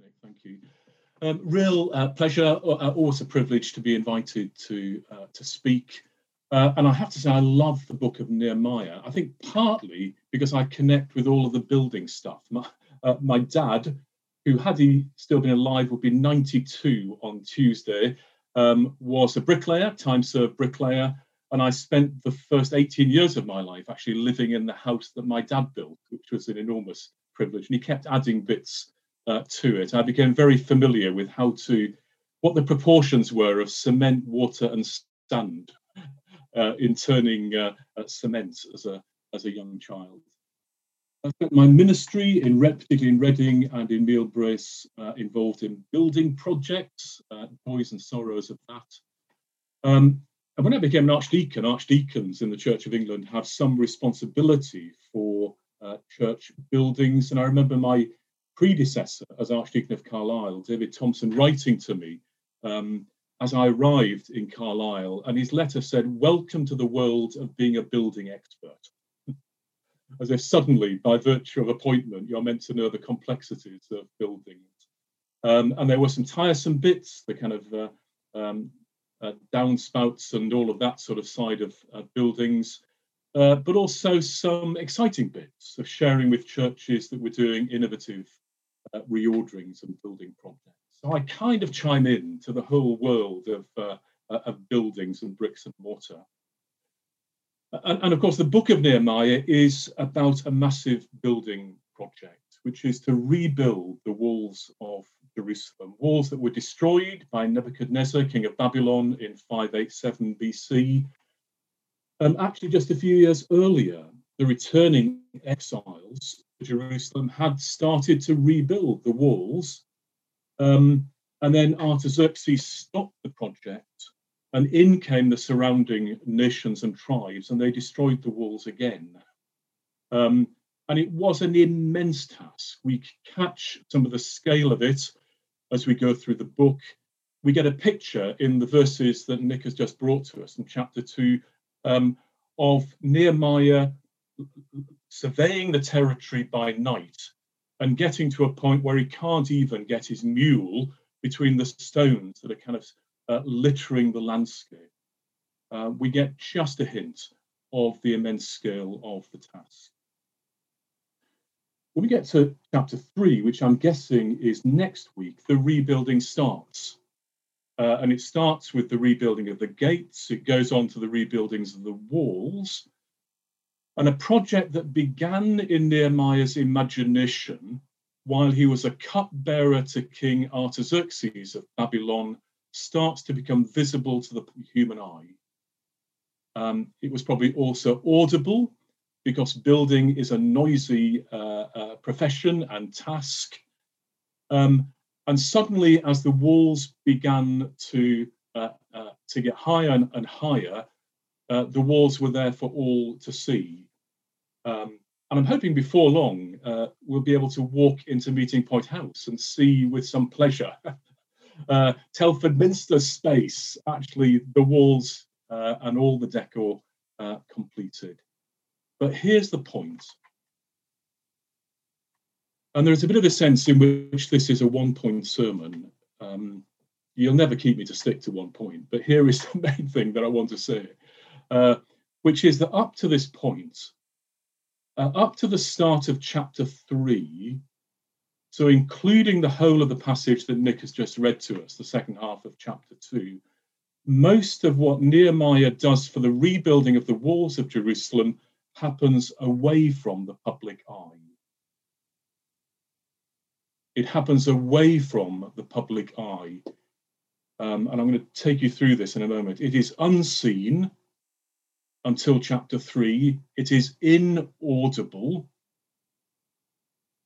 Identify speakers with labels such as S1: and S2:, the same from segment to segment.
S1: Nick. Thank you. Um, real uh, pleasure, uh, always a privilege to be invited to uh, to speak. Uh, and I have to say, I love the book of Nehemiah. I think partly because I connect with all of the building stuff. My, uh, my dad, who had he still been alive, would be 92 on Tuesday, um, was a bricklayer, time served bricklayer. And I spent the first 18 years of my life actually living in the house that my dad built, which was an enormous privilege. And he kept adding bits uh, to it. I became very familiar with how to, what the proportions were of cement, water, and sand uh, in turning uh, cement as a as a young child. I spent my ministry in particularly in Reading and in Meal Brace, uh, involved in building projects, uh, joys and sorrows of that. Um, and when I became an archdeacon, archdeacons in the Church of England have some responsibility for uh, church buildings. And I remember my predecessor as Archdeacon of Carlisle, David Thomson, writing to me um, as I arrived in Carlisle, and his letter said, Welcome to the world of being a building expert. as if suddenly, by virtue of appointment, you're meant to know the complexities of buildings. Um, and there were some tiresome bits, the kind of uh, um, uh, downspouts and all of that sort of side of uh, buildings, uh, but also some exciting bits of sharing with churches that were doing innovative uh, reorderings and building projects. So I kind of chime in to the whole world of, uh, uh, of buildings and bricks and mortar. And, and, of course, the book of Nehemiah is about a massive building project, which is to rebuild the walls of Jerusalem, walls that were destroyed by Nebuchadnezzar, king of Babylon, in 587 BC. Um, actually, just a few years earlier, the returning exiles to Jerusalem had started to rebuild the walls um, and then Artaxerxes stopped the project, and in came the surrounding nations and tribes, and they destroyed the walls again. Um, and it was an immense task. We catch some of the scale of it as we go through the book. We get a picture in the verses that Nick has just brought to us in chapter two um, of Nehemiah surveying the territory by night and getting to a point where he can't even get his mule between the stones that are kind of uh, littering the landscape. Uh, we get just a hint of the immense scale of the task. When we get to chapter three, which I'm guessing is next week, the rebuilding starts. Uh, and it starts with the rebuilding of the gates, it goes on to the rebuildings of the walls, and a project that began in Nehemiah's imagination while he was a cupbearer to King Artaxerxes of Babylon starts to become visible to the human eye. Um, it was probably also audible because building is a noisy uh, uh, profession and task. Um, and suddenly, as the walls began to uh, uh to get higher and, and higher, uh, the walls were there for all to see. Um, and I'm hoping before long uh, we'll be able to walk into Meeting Point House and see with some pleasure uh, Telford Minster space, actually the walls uh, and all the decor uh, completed. But here's the point. And there's a bit of a sense in which this is a one point sermon. Um, you'll never keep me to stick to one point, but here is the main thing that I want to say, uh, which is that up to this point, uh, up to the start of chapter three, so including the whole of the passage that Nick has just read to us, the second half of chapter two, most of what Nehemiah does for the rebuilding of the walls of Jerusalem happens away from the public eye. It happens away from the public eye. Um, and I'm going to take you through this in a moment. It is unseen, until chapter 3. It is inaudible.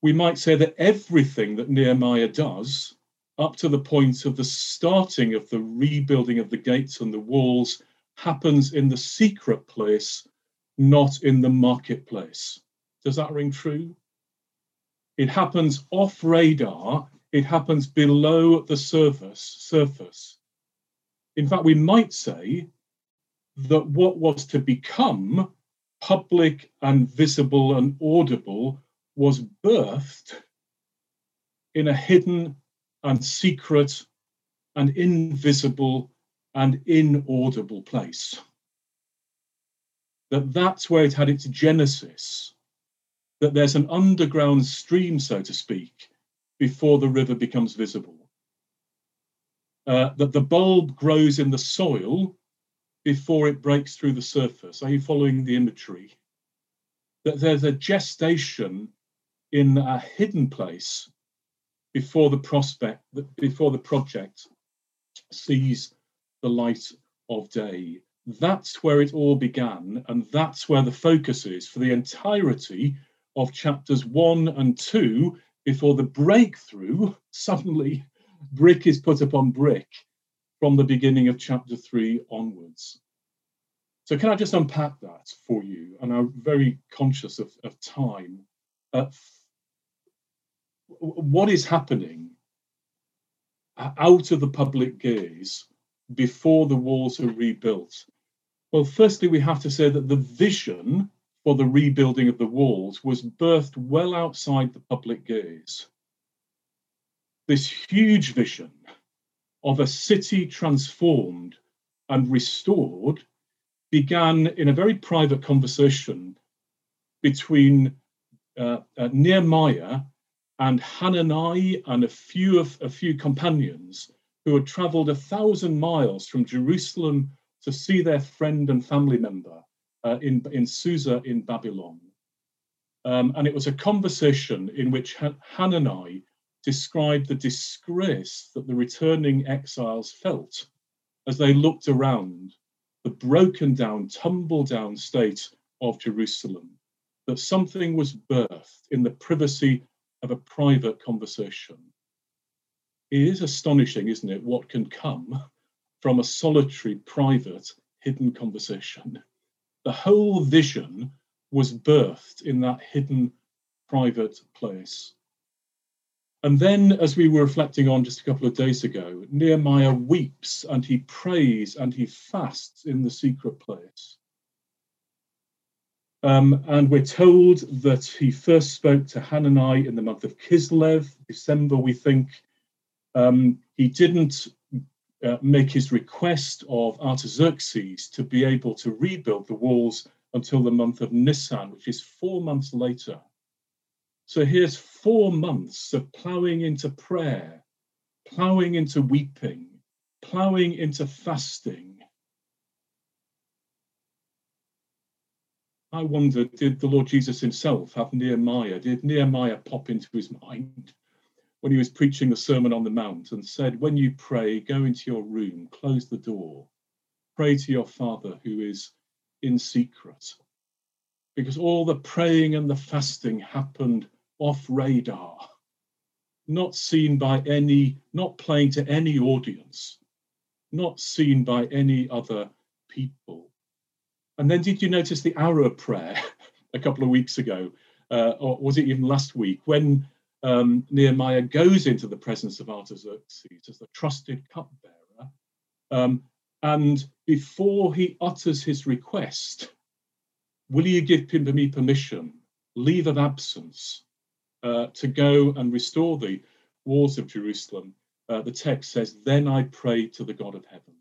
S1: We might say that everything that Nehemiah does, up to the point of the starting of the rebuilding of the gates and the walls, happens in the secret place, not in the marketplace. Does that ring true? It happens off radar, it happens below the surface. surface. In fact, we might say that what was to become public and visible and audible was birthed in a hidden and secret and invisible and inaudible place. That that's where it had its genesis, that there's an underground stream, so to speak, before the river becomes visible. Uh, that the bulb grows in the soil before it breaks through the surface. Are you following the imagery? That there's a gestation in a hidden place before the prospect, before the project sees the light of day. That's where it all began, and that's where the focus is for the entirety of chapters one and two before the breakthrough. Suddenly, brick is put upon brick from the beginning of chapter three onwards. So, can I just unpack that for you? And I'm very conscious of, of time. Uh, what is happening out of the public gaze before the walls are rebuilt? Well, firstly, we have to say that the vision for the rebuilding of the walls was birthed well outside the public gaze. This huge vision of a city transformed and restored began in a very private conversation between uh, uh, Nehemiah and Hanani and a few of a few companions who had traveled a thousand miles from Jerusalem to see their friend and family member uh, in, in Susa in Babylon. Um, and it was a conversation in which Hanani described the disgrace that the returning exiles felt as they looked around the broken down, tumble down state of Jerusalem, that something was birthed in the privacy of a private conversation. It is astonishing, isn't it, what can come from a solitary, private, hidden conversation. The whole vision was birthed in that hidden, private place. And then, as we were reflecting on just a couple of days ago, Nehemiah weeps and he prays and he fasts in the secret place. Um, and we're told that he first spoke to Hanani in the month of Kislev, December, we think. Um, he didn't uh, make his request of Artaxerxes to be able to rebuild the walls until the month of Nisan, which is four months later. So here's four months of ploughing into prayer, ploughing into weeping, ploughing into fasting, I wonder, did the Lord Jesus himself have Nehemiah? Did Nehemiah pop into his mind when he was preaching the Sermon on the Mount and said, When you pray, go into your room, close the door, pray to your Father who is in secret? Because all the praying and the fasting happened off radar, not seen by any, not playing to any audience, not seen by any other people. And then did you notice the hour prayer a couple of weeks ago, uh, or was it even last week, when um, Nehemiah goes into the presence of Artaxerxes as the trusted cupbearer, um, and before he utters his request, will you give me permission, leave of absence, uh, to go and restore the walls of Jerusalem? Uh, the text says, Then I prayed to the God of heaven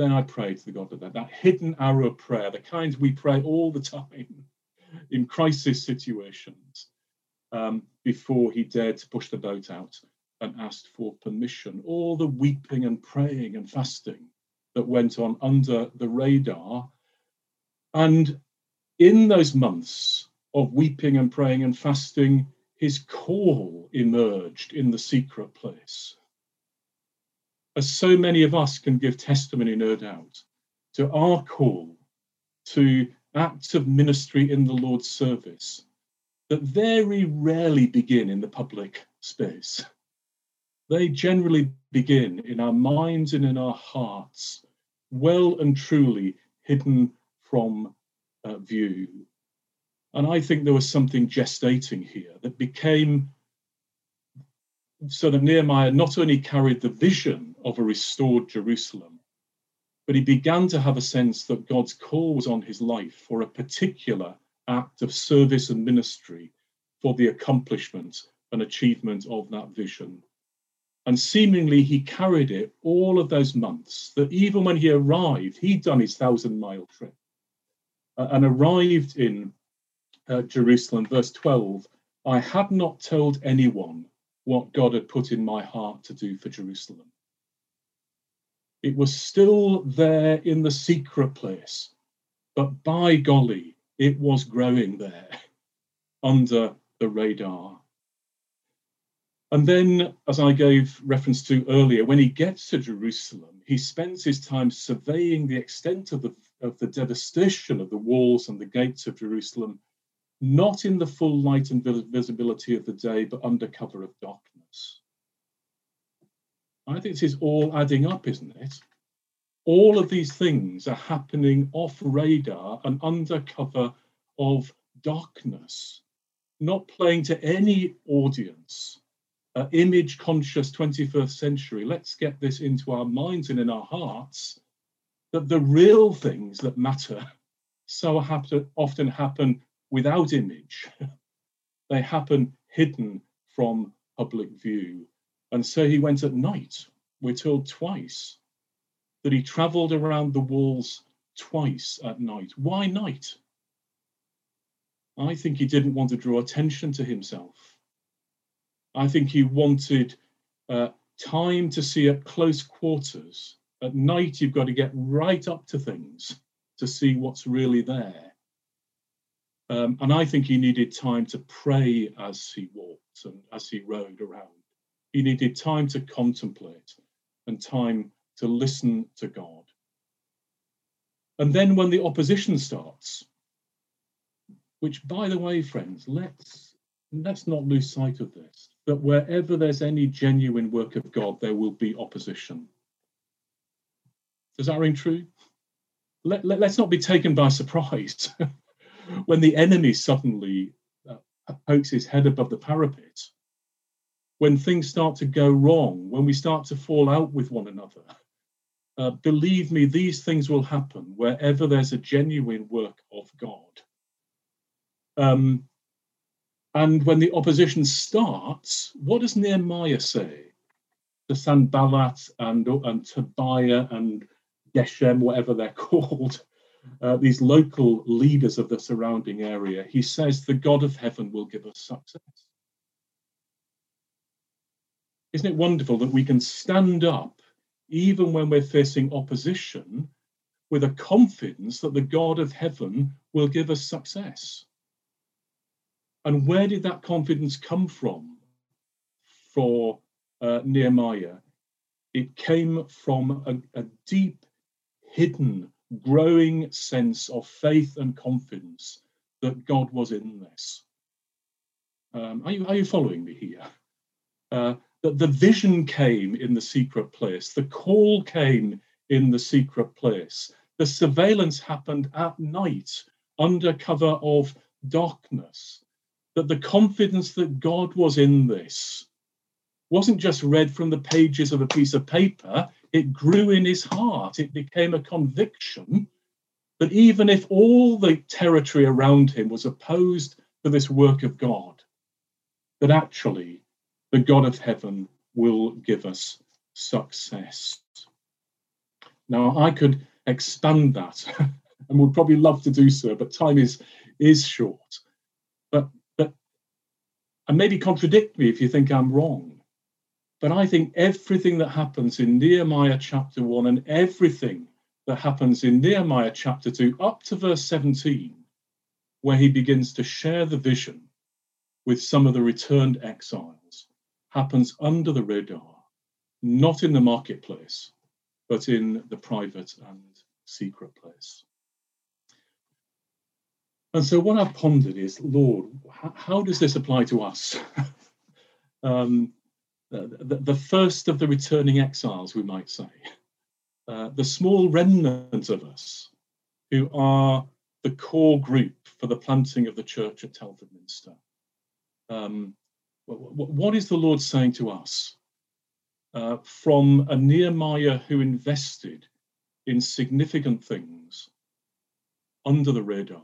S1: then I pray to the God of that, that hidden hour of prayer, the kinds we pray all the time in crisis situations, um, before he dared to push the boat out and asked for permission. All the weeping and praying and fasting that went on under the radar. And in those months of weeping and praying and fasting, his call emerged in the secret place as so many of us can give testimony, no doubt, to our call to acts of ministry in the Lord's service that very rarely begin in the public space. They generally begin in our minds and in our hearts, well and truly hidden from uh, view. And I think there was something gestating here that became so that Nehemiah not only carried the vision of a restored Jerusalem, but he began to have a sense that God's call was on his life for a particular act of service and ministry for the accomplishment and achievement of that vision. And seemingly he carried it all of those months, that even when he arrived, he'd done his thousand mile trip uh, and arrived in uh, Jerusalem. Verse 12 I had not told anyone what God had put in my heart to do for Jerusalem. It was still there in the secret place, but by golly, it was growing there under the radar. And then, as I gave reference to earlier, when he gets to Jerusalem, he spends his time surveying the extent of the, of the devastation of the walls and the gates of Jerusalem, not in the full light and visibility of the day, but under cover of darkness. I think this is all adding up, isn't it? All of these things are happening off radar and under cover of darkness, not playing to any audience. Uh, image conscious 21st century, let's get this into our minds and in our hearts that the real things that matter so happen, often happen without image. they happen hidden from public view. And so he went at night. We're told twice that he traveled around the walls twice at night. Why night? I think he didn't want to draw attention to himself. I think he wanted uh, time to see at close quarters. At night, you've got to get right up to things to see what's really there. Um, and I think he needed time to pray as he walked and as he rode around. He needed time to contemplate and time to listen to God. And then when the opposition starts, which by the way, friends, let's let's not lose sight of this, that wherever there's any genuine work of God, there will be opposition. Does that ring true? Let, let, us not be taken by surprise when the enemy suddenly uh, pokes his head above the parapet, when things start to go wrong, when we start to fall out with one another uh, believe me, these things will happen wherever there's a genuine work of God. Um, and when the opposition starts, what does Nehemiah say to Sanballat and, and Tobiah and Geshem, whatever they're called, uh, these local leaders of the surrounding area? He says, The God of heaven will give us success. Isn't it wonderful that we can stand up even when we're facing opposition, with a confidence that the God of heaven will give us success. And where did that confidence come from for uh, Nehemiah? It came from a, a deep, hidden, growing sense of faith and confidence that God was in this. Um, are, you, are you following me here? Uh, that the vision came in the secret place, the call came in the secret place, the surveillance happened at night under cover of darkness, that the confidence that God was in this wasn't just read from the pages of a piece of paper, it grew in his heart. It became a conviction that even if all the territory around him was opposed to this work of God, that actually the God of heaven will give us success. Now, I could expand that and would probably love to do so, but time is, is short. But, but, and maybe contradict me if you think I'm wrong. But I think everything that happens in Nehemiah chapter 1 and everything that happens in Nehemiah chapter 2 up to verse 17, where he begins to share the vision with some of the returned exiles, happens under the radar, not in the marketplace, but in the private and secret place. And so, what I've pondered is, Lord, how, does this apply to us? um, the, the, first of the returning exiles, we might say, uh, the small remnant of us who are the core group for the planting of the church at Telford Minster. Um, what is the Lord saying to us uh, from a Nehemiah who invested in significant things under the radar,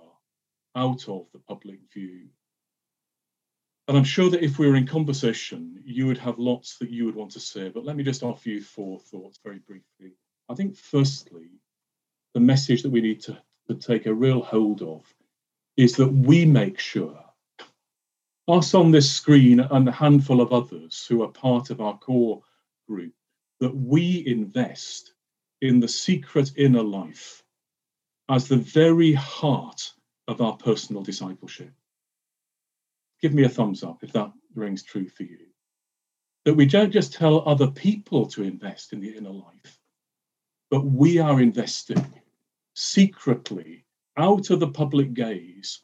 S1: out of the public view? And I'm sure that if we were in conversation, you would have lots that you would want to say. But let me just offer you four thoughts very briefly. I think, firstly, the message that we need to, to take a real hold of is that we make sure, us on this screen and a handful of others who are part of our core group, that we invest in the secret inner life as the very heart of our personal discipleship. Give me a thumbs up if that rings true for you. That we don't just tell other people to invest in the inner life, but we are investing secretly out of the public gaze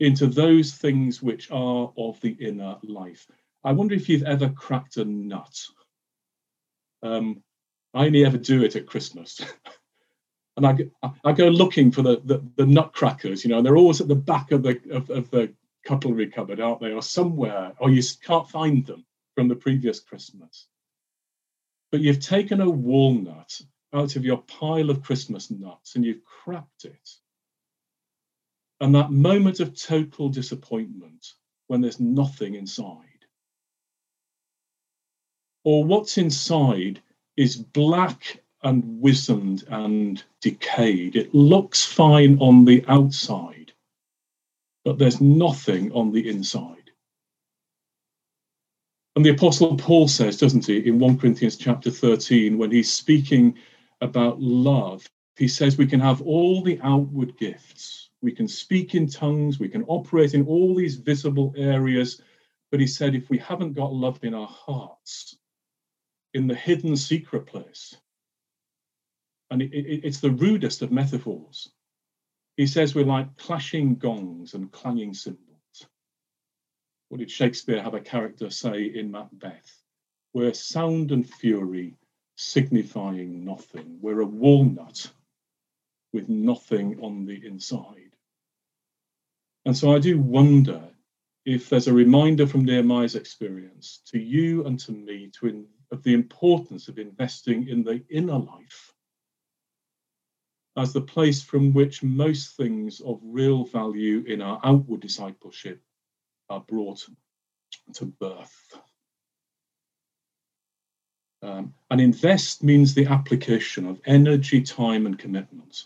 S1: into those things which are of the inner life. I wonder if you've ever cracked a nut. Um, I only ever do it at Christmas. and I, I go looking for the, the, the nutcrackers, you know, and they're always at the back of the of, of the cutlery cupboard, aren't they, or somewhere, or you can't find them from the previous Christmas. But you've taken a walnut out of your pile of Christmas nuts and you've cracked it. And that moment of total disappointment when there's nothing inside. Or what's inside is black and wizened and decayed. It looks fine on the outside, but there's nothing on the inside. And the Apostle Paul says, doesn't he, in 1 Corinthians chapter 13, when he's speaking about love, he says we can have all the outward gifts. We can speak in tongues, we can operate in all these visible areas. But he said, if we haven't got love in our hearts, in the hidden secret place, and it, it, it's the rudest of metaphors. He says we're like clashing gongs and clanging cymbals. What did Shakespeare have a character say in Macbeth? We're sound and fury signifying nothing. We're a walnut with nothing on the inside. And so I do wonder if there's a reminder from Nehemiah's experience to you and to me to in, of the importance of investing in the inner life as the place from which most things of real value in our outward discipleship are brought to birth. Um, and invest means the application of energy, time, and commitment.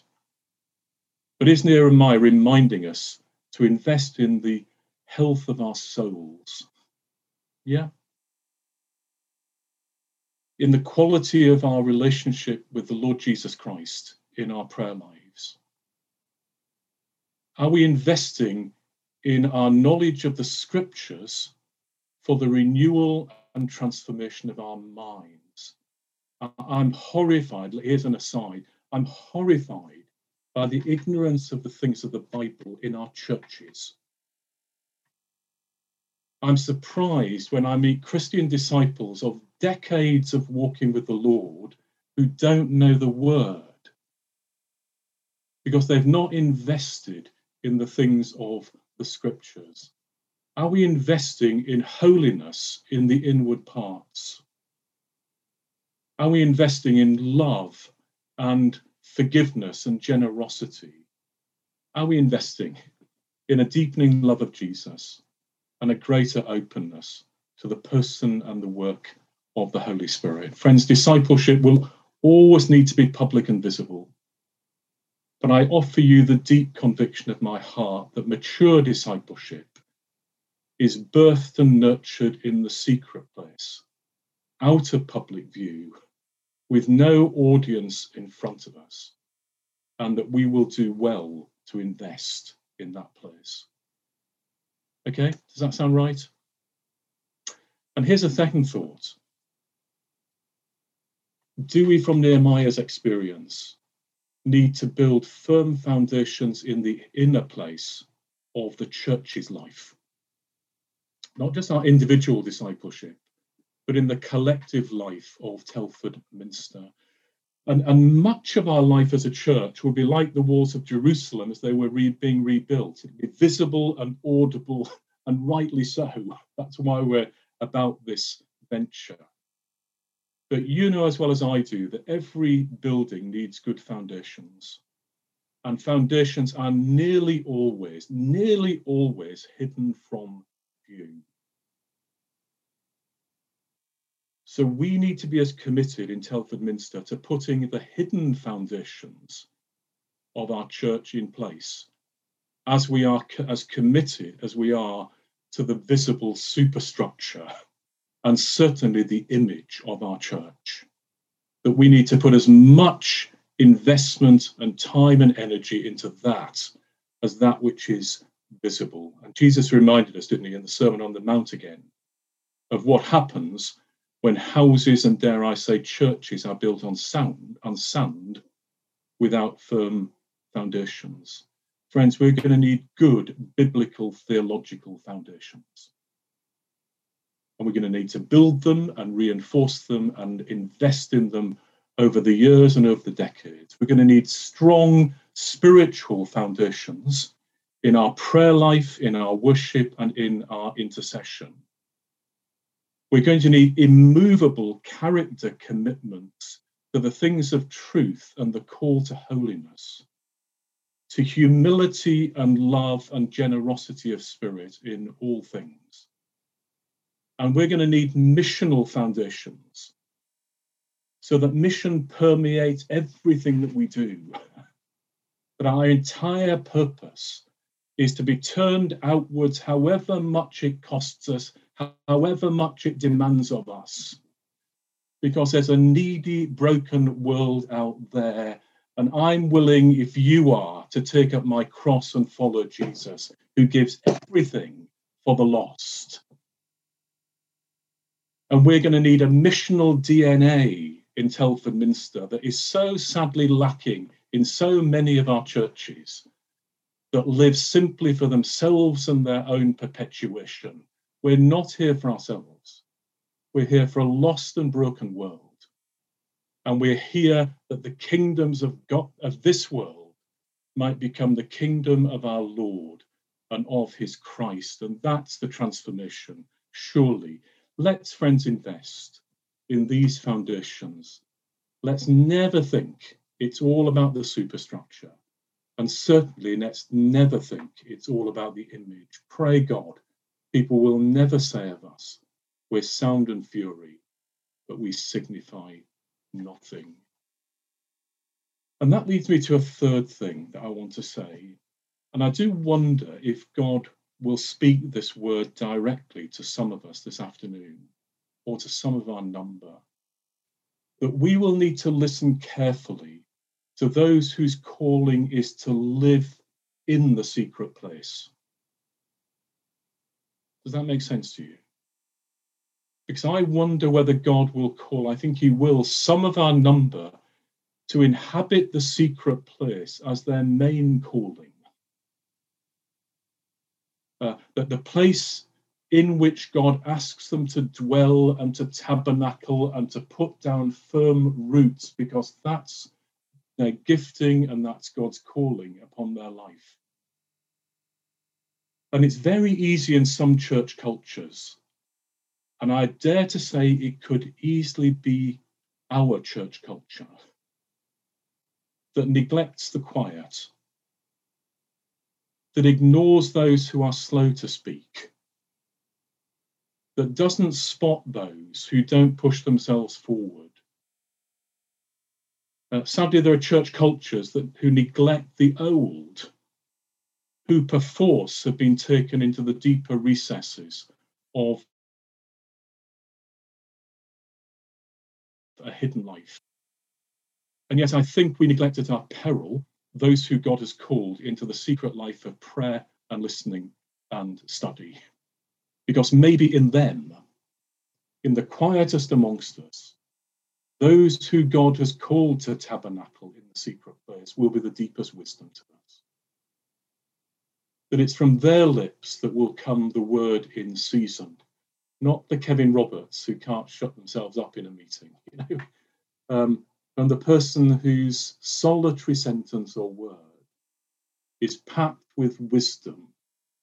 S1: But is Nehemiah reminding us to invest in the health of our souls? Yeah. In the quality of our relationship with the Lord Jesus Christ in our prayer lives? Are we investing in our knowledge of the scriptures for the renewal and transformation of our minds? I'm horrified, here's an aside, I'm horrified by the ignorance of the things of the Bible in our churches. I'm surprised when I meet Christian disciples of decades of walking with the Lord who don't know the word because they've not invested in the things of the scriptures? Are we investing in holiness in the inward parts? Are we investing in love and forgiveness and generosity? Are we investing in a deepening love of Jesus and a greater openness to the person and the work of the Holy Spirit? Friends, discipleship will always need to be public and visible. But I offer you the deep conviction of my heart that mature discipleship is birthed and nurtured in the secret place, out of public view, with no audience in front of us, and that we will do well to invest in that place. Okay, does that sound right? And here's a second thought. Do we, from Nehemiah's experience, need to build firm foundations in the inner place of the church's life. Not just our individual discipleship, but in the collective life of Telford Minster. And, and much of our life as a church will be like the walls of Jerusalem as they were re- being rebuilt. It'll be visible and audible, and rightly so. That's why we're about this venture. But you know as well as I do that every building needs good foundations. And foundations are nearly always, nearly always hidden from view. So we need to be as committed in Telford Minster to putting the hidden foundations of our church in place as we are as committed as we are to the visible superstructure and certainly the image of our church. That we need to put as much investment and time and energy into that as that which is visible. And Jesus reminded us, didn't he, in the Sermon on the Mount again, of what happens when houses and dare I say churches are built on sand, on sand without firm foundations. Friends, we're going to need good biblical theological foundations. And we're going to need to build them and reinforce them and invest in them over the years and over the decades. We're going to need strong spiritual foundations in our prayer life, in our worship, and in our intercession. We're going to need immovable character commitments to the things of truth and the call to holiness, to humility and love and generosity of spirit in all things. And we're going to need missional foundations so that mission permeates everything that we do. that our entire purpose is to be turned outwards, however much it costs us, however much it demands of us. Because there's a needy, broken world out there. And I'm willing, if you are, to take up my cross and follow Jesus, who gives everything for the lost. And we're going to need a missional DNA in Telford Minster that is so sadly lacking in so many of our churches that live simply for themselves and their own perpetuation. We're not here for ourselves. We're here for a lost and broken world. And we're here that the kingdoms of God of this world might become the kingdom of our Lord and of his Christ. And that's the transformation, surely. Let's, friends, invest in these foundations. Let's never think it's all about the superstructure. And certainly, let's never think it's all about the image. Pray God, people will never say of us, we're sound and fury, but we signify nothing. And that leads me to a third thing that I want to say. And I do wonder if God will speak this word directly to some of us this afternoon or to some of our number. That we will need to listen carefully to those whose calling is to live in the secret place. Does that make sense to you? Because I wonder whether God will call, I think He will, some of our number to inhabit the secret place as their main calling. Uh, that the place in which God asks them to dwell and to tabernacle and to put down firm roots, because that's their gifting and that's God's calling upon their life. And it's very easy in some church cultures, and I dare to say it could easily be our church culture that neglects the quiet, that ignores those who are slow to speak, that doesn't spot those who don't push themselves forward, uh, sadly, there are church cultures that who neglect the old, who perforce have been taken into the deeper recesses of a hidden life. And yet, I think we neglect at our peril those who God has called into the secret life of prayer and listening and study. Because maybe in them, in the quietest amongst us, those who God has called to tabernacle in the secret place will be the deepest wisdom to us. That it's from their lips that will come the word in season, not the Kevin Roberts who can't shut themselves up in a meeting, you know, um, and the person whose solitary sentence or word is packed with wisdom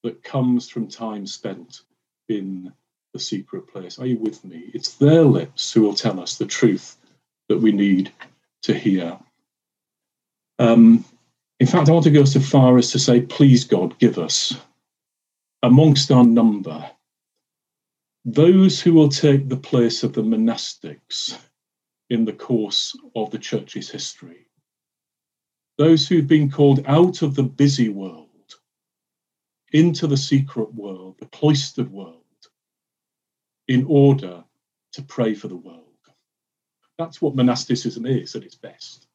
S1: that comes from time spent in the secret place. Are you with me? It's their lips who will tell us the truth that we need to hear. Um, in fact, I want to go so far as to say, please, God, give us amongst our number those who will take the place of the monastics in the course of the church's history, those who've been called out of the busy world into the secret world, the cloistered world, in order to pray for the world. That's what monasticism is at its best.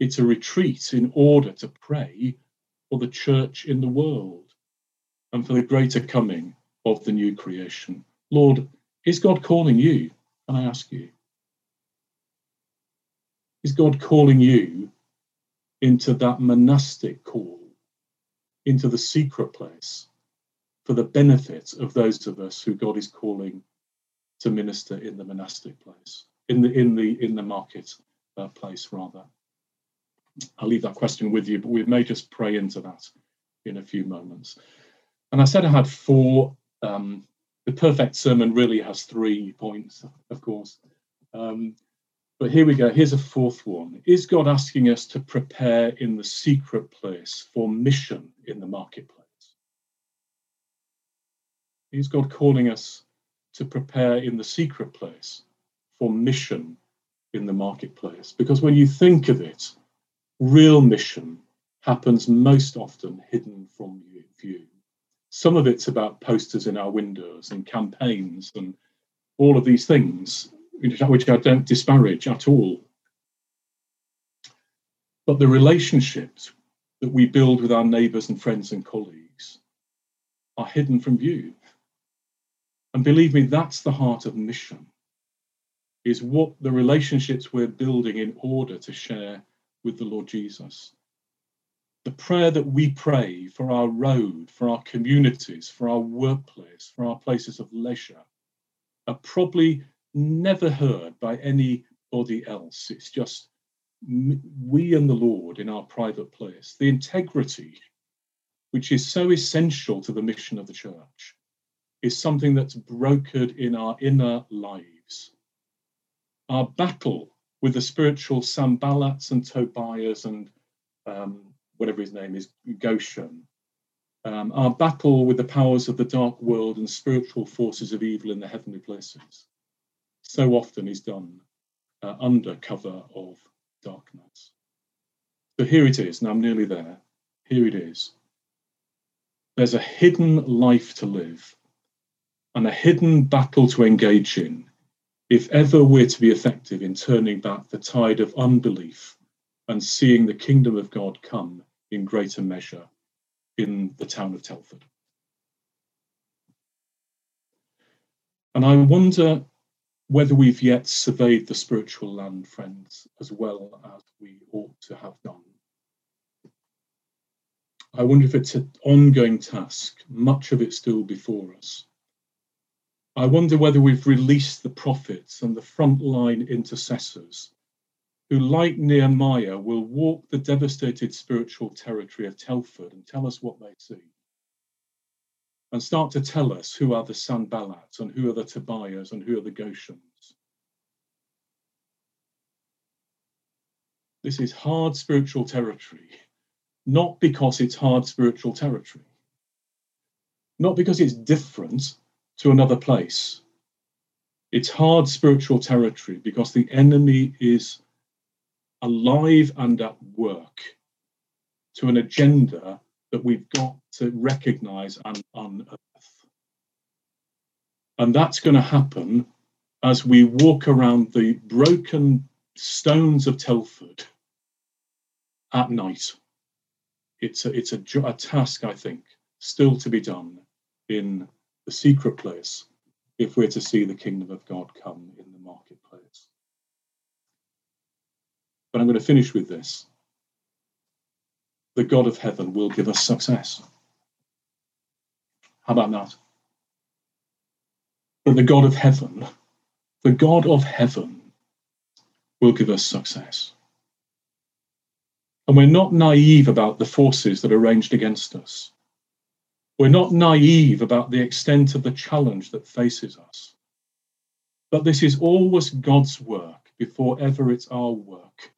S1: It's a retreat in order to pray for the church in the world and for the greater coming of the new creation. Lord, is God calling you? Can I ask you? Is God calling you into that monastic call, into the secret place for the benefit of those of us who God is calling to minister in the monastic place, in the in the in the market uh, place rather. I'll leave that question with you, but we may just pray into that in a few moments. And I said I had four. Um, the perfect sermon really has three points, of course. Um, but here we go. Here's a fourth one. Is God asking us to prepare in the secret place for mission in the marketplace? Is God calling us to prepare in the secret place for mission in the marketplace? Because when you think of it, real mission happens most often hidden from view. Some of it's about posters in our windows and campaigns and all of these things which I don't disparage at all. But the relationships that we build with our neighbours and friends and colleagues are hidden from view. And believe me, that's the heart of mission, is what the relationships we're building in order to share with the Lord Jesus. The prayer that we pray for our road, for our communities, for our workplace, for our places of leisure, are probably never heard by anybody else. It's just we and the Lord in our private place. The integrity, which is so essential to the mission of the church, is something that's brokered in our inner lives. Our battle with the spiritual Sanballats and Tobiahs and um, whatever his name is, Goshen. Um, our battle with the powers of the dark world and spiritual forces of evil in the heavenly places so often is done uh, under cover of darkness. So here it is, and I'm nearly there. Here it is. There's a hidden life to live and a hidden battle to engage in if ever we're to be effective in turning back the tide of unbelief and seeing the kingdom of God come in greater measure in the town of Telford. And I wonder whether we've yet surveyed the spiritual land, friends, as well as we ought to have done. I wonder if it's an ongoing task, much of it still before us. I wonder whether we've released the prophets and the frontline intercessors who, like Nehemiah, will walk the devastated spiritual territory of Telford and tell us what they see and start to tell us who are the Sanballats and who are the Tobiahs and who are the Goshens. This is hard spiritual territory, not because it's hard spiritual territory, not because it's different to another place. It's hard spiritual territory because the enemy is alive and at work to an agenda that we've got to recognize and unearth. And that's going to happen as we walk around the broken stones of Telford at night. It's a, it's a, a task, I think, still to be done in the secret place if we're to see the kingdom of God come in the marketplace. But I'm going to finish with this the God of heaven will give us success. How about that? But the God of heaven, the God of heaven will give us success. And we're not naive about the forces that are ranged against us. We're not naive about the extent of the challenge that faces us. But this is always God's work before ever it's our work.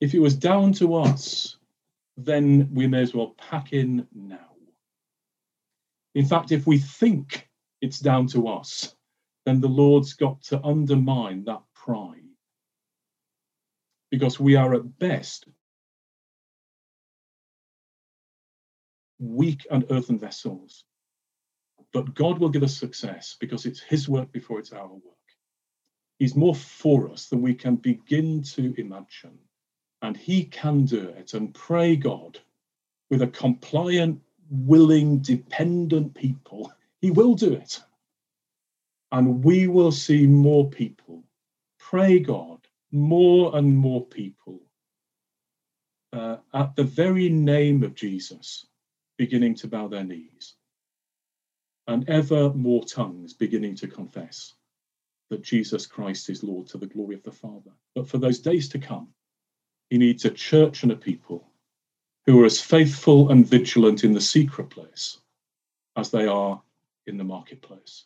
S1: If it was down to us, then we may as well pack in now. In fact, if we think it's down to us, then the Lord's got to undermine that pride. Because we are at best weak and earthen vessels. But God will give us success because it's His work before it's our work. He's more for us than we can begin to imagine. And He can do it. And pray God with a compliant, willing, dependent people, He will do it. And we will see more people. Pray God, more and more people uh, at the very name of Jesus beginning to bow their knees, and ever more tongues beginning to confess that Jesus Christ is Lord to the glory of the Father. But for those days to come, he needs a church and a people who are as faithful and vigilant in the secret place as they are in the marketplace.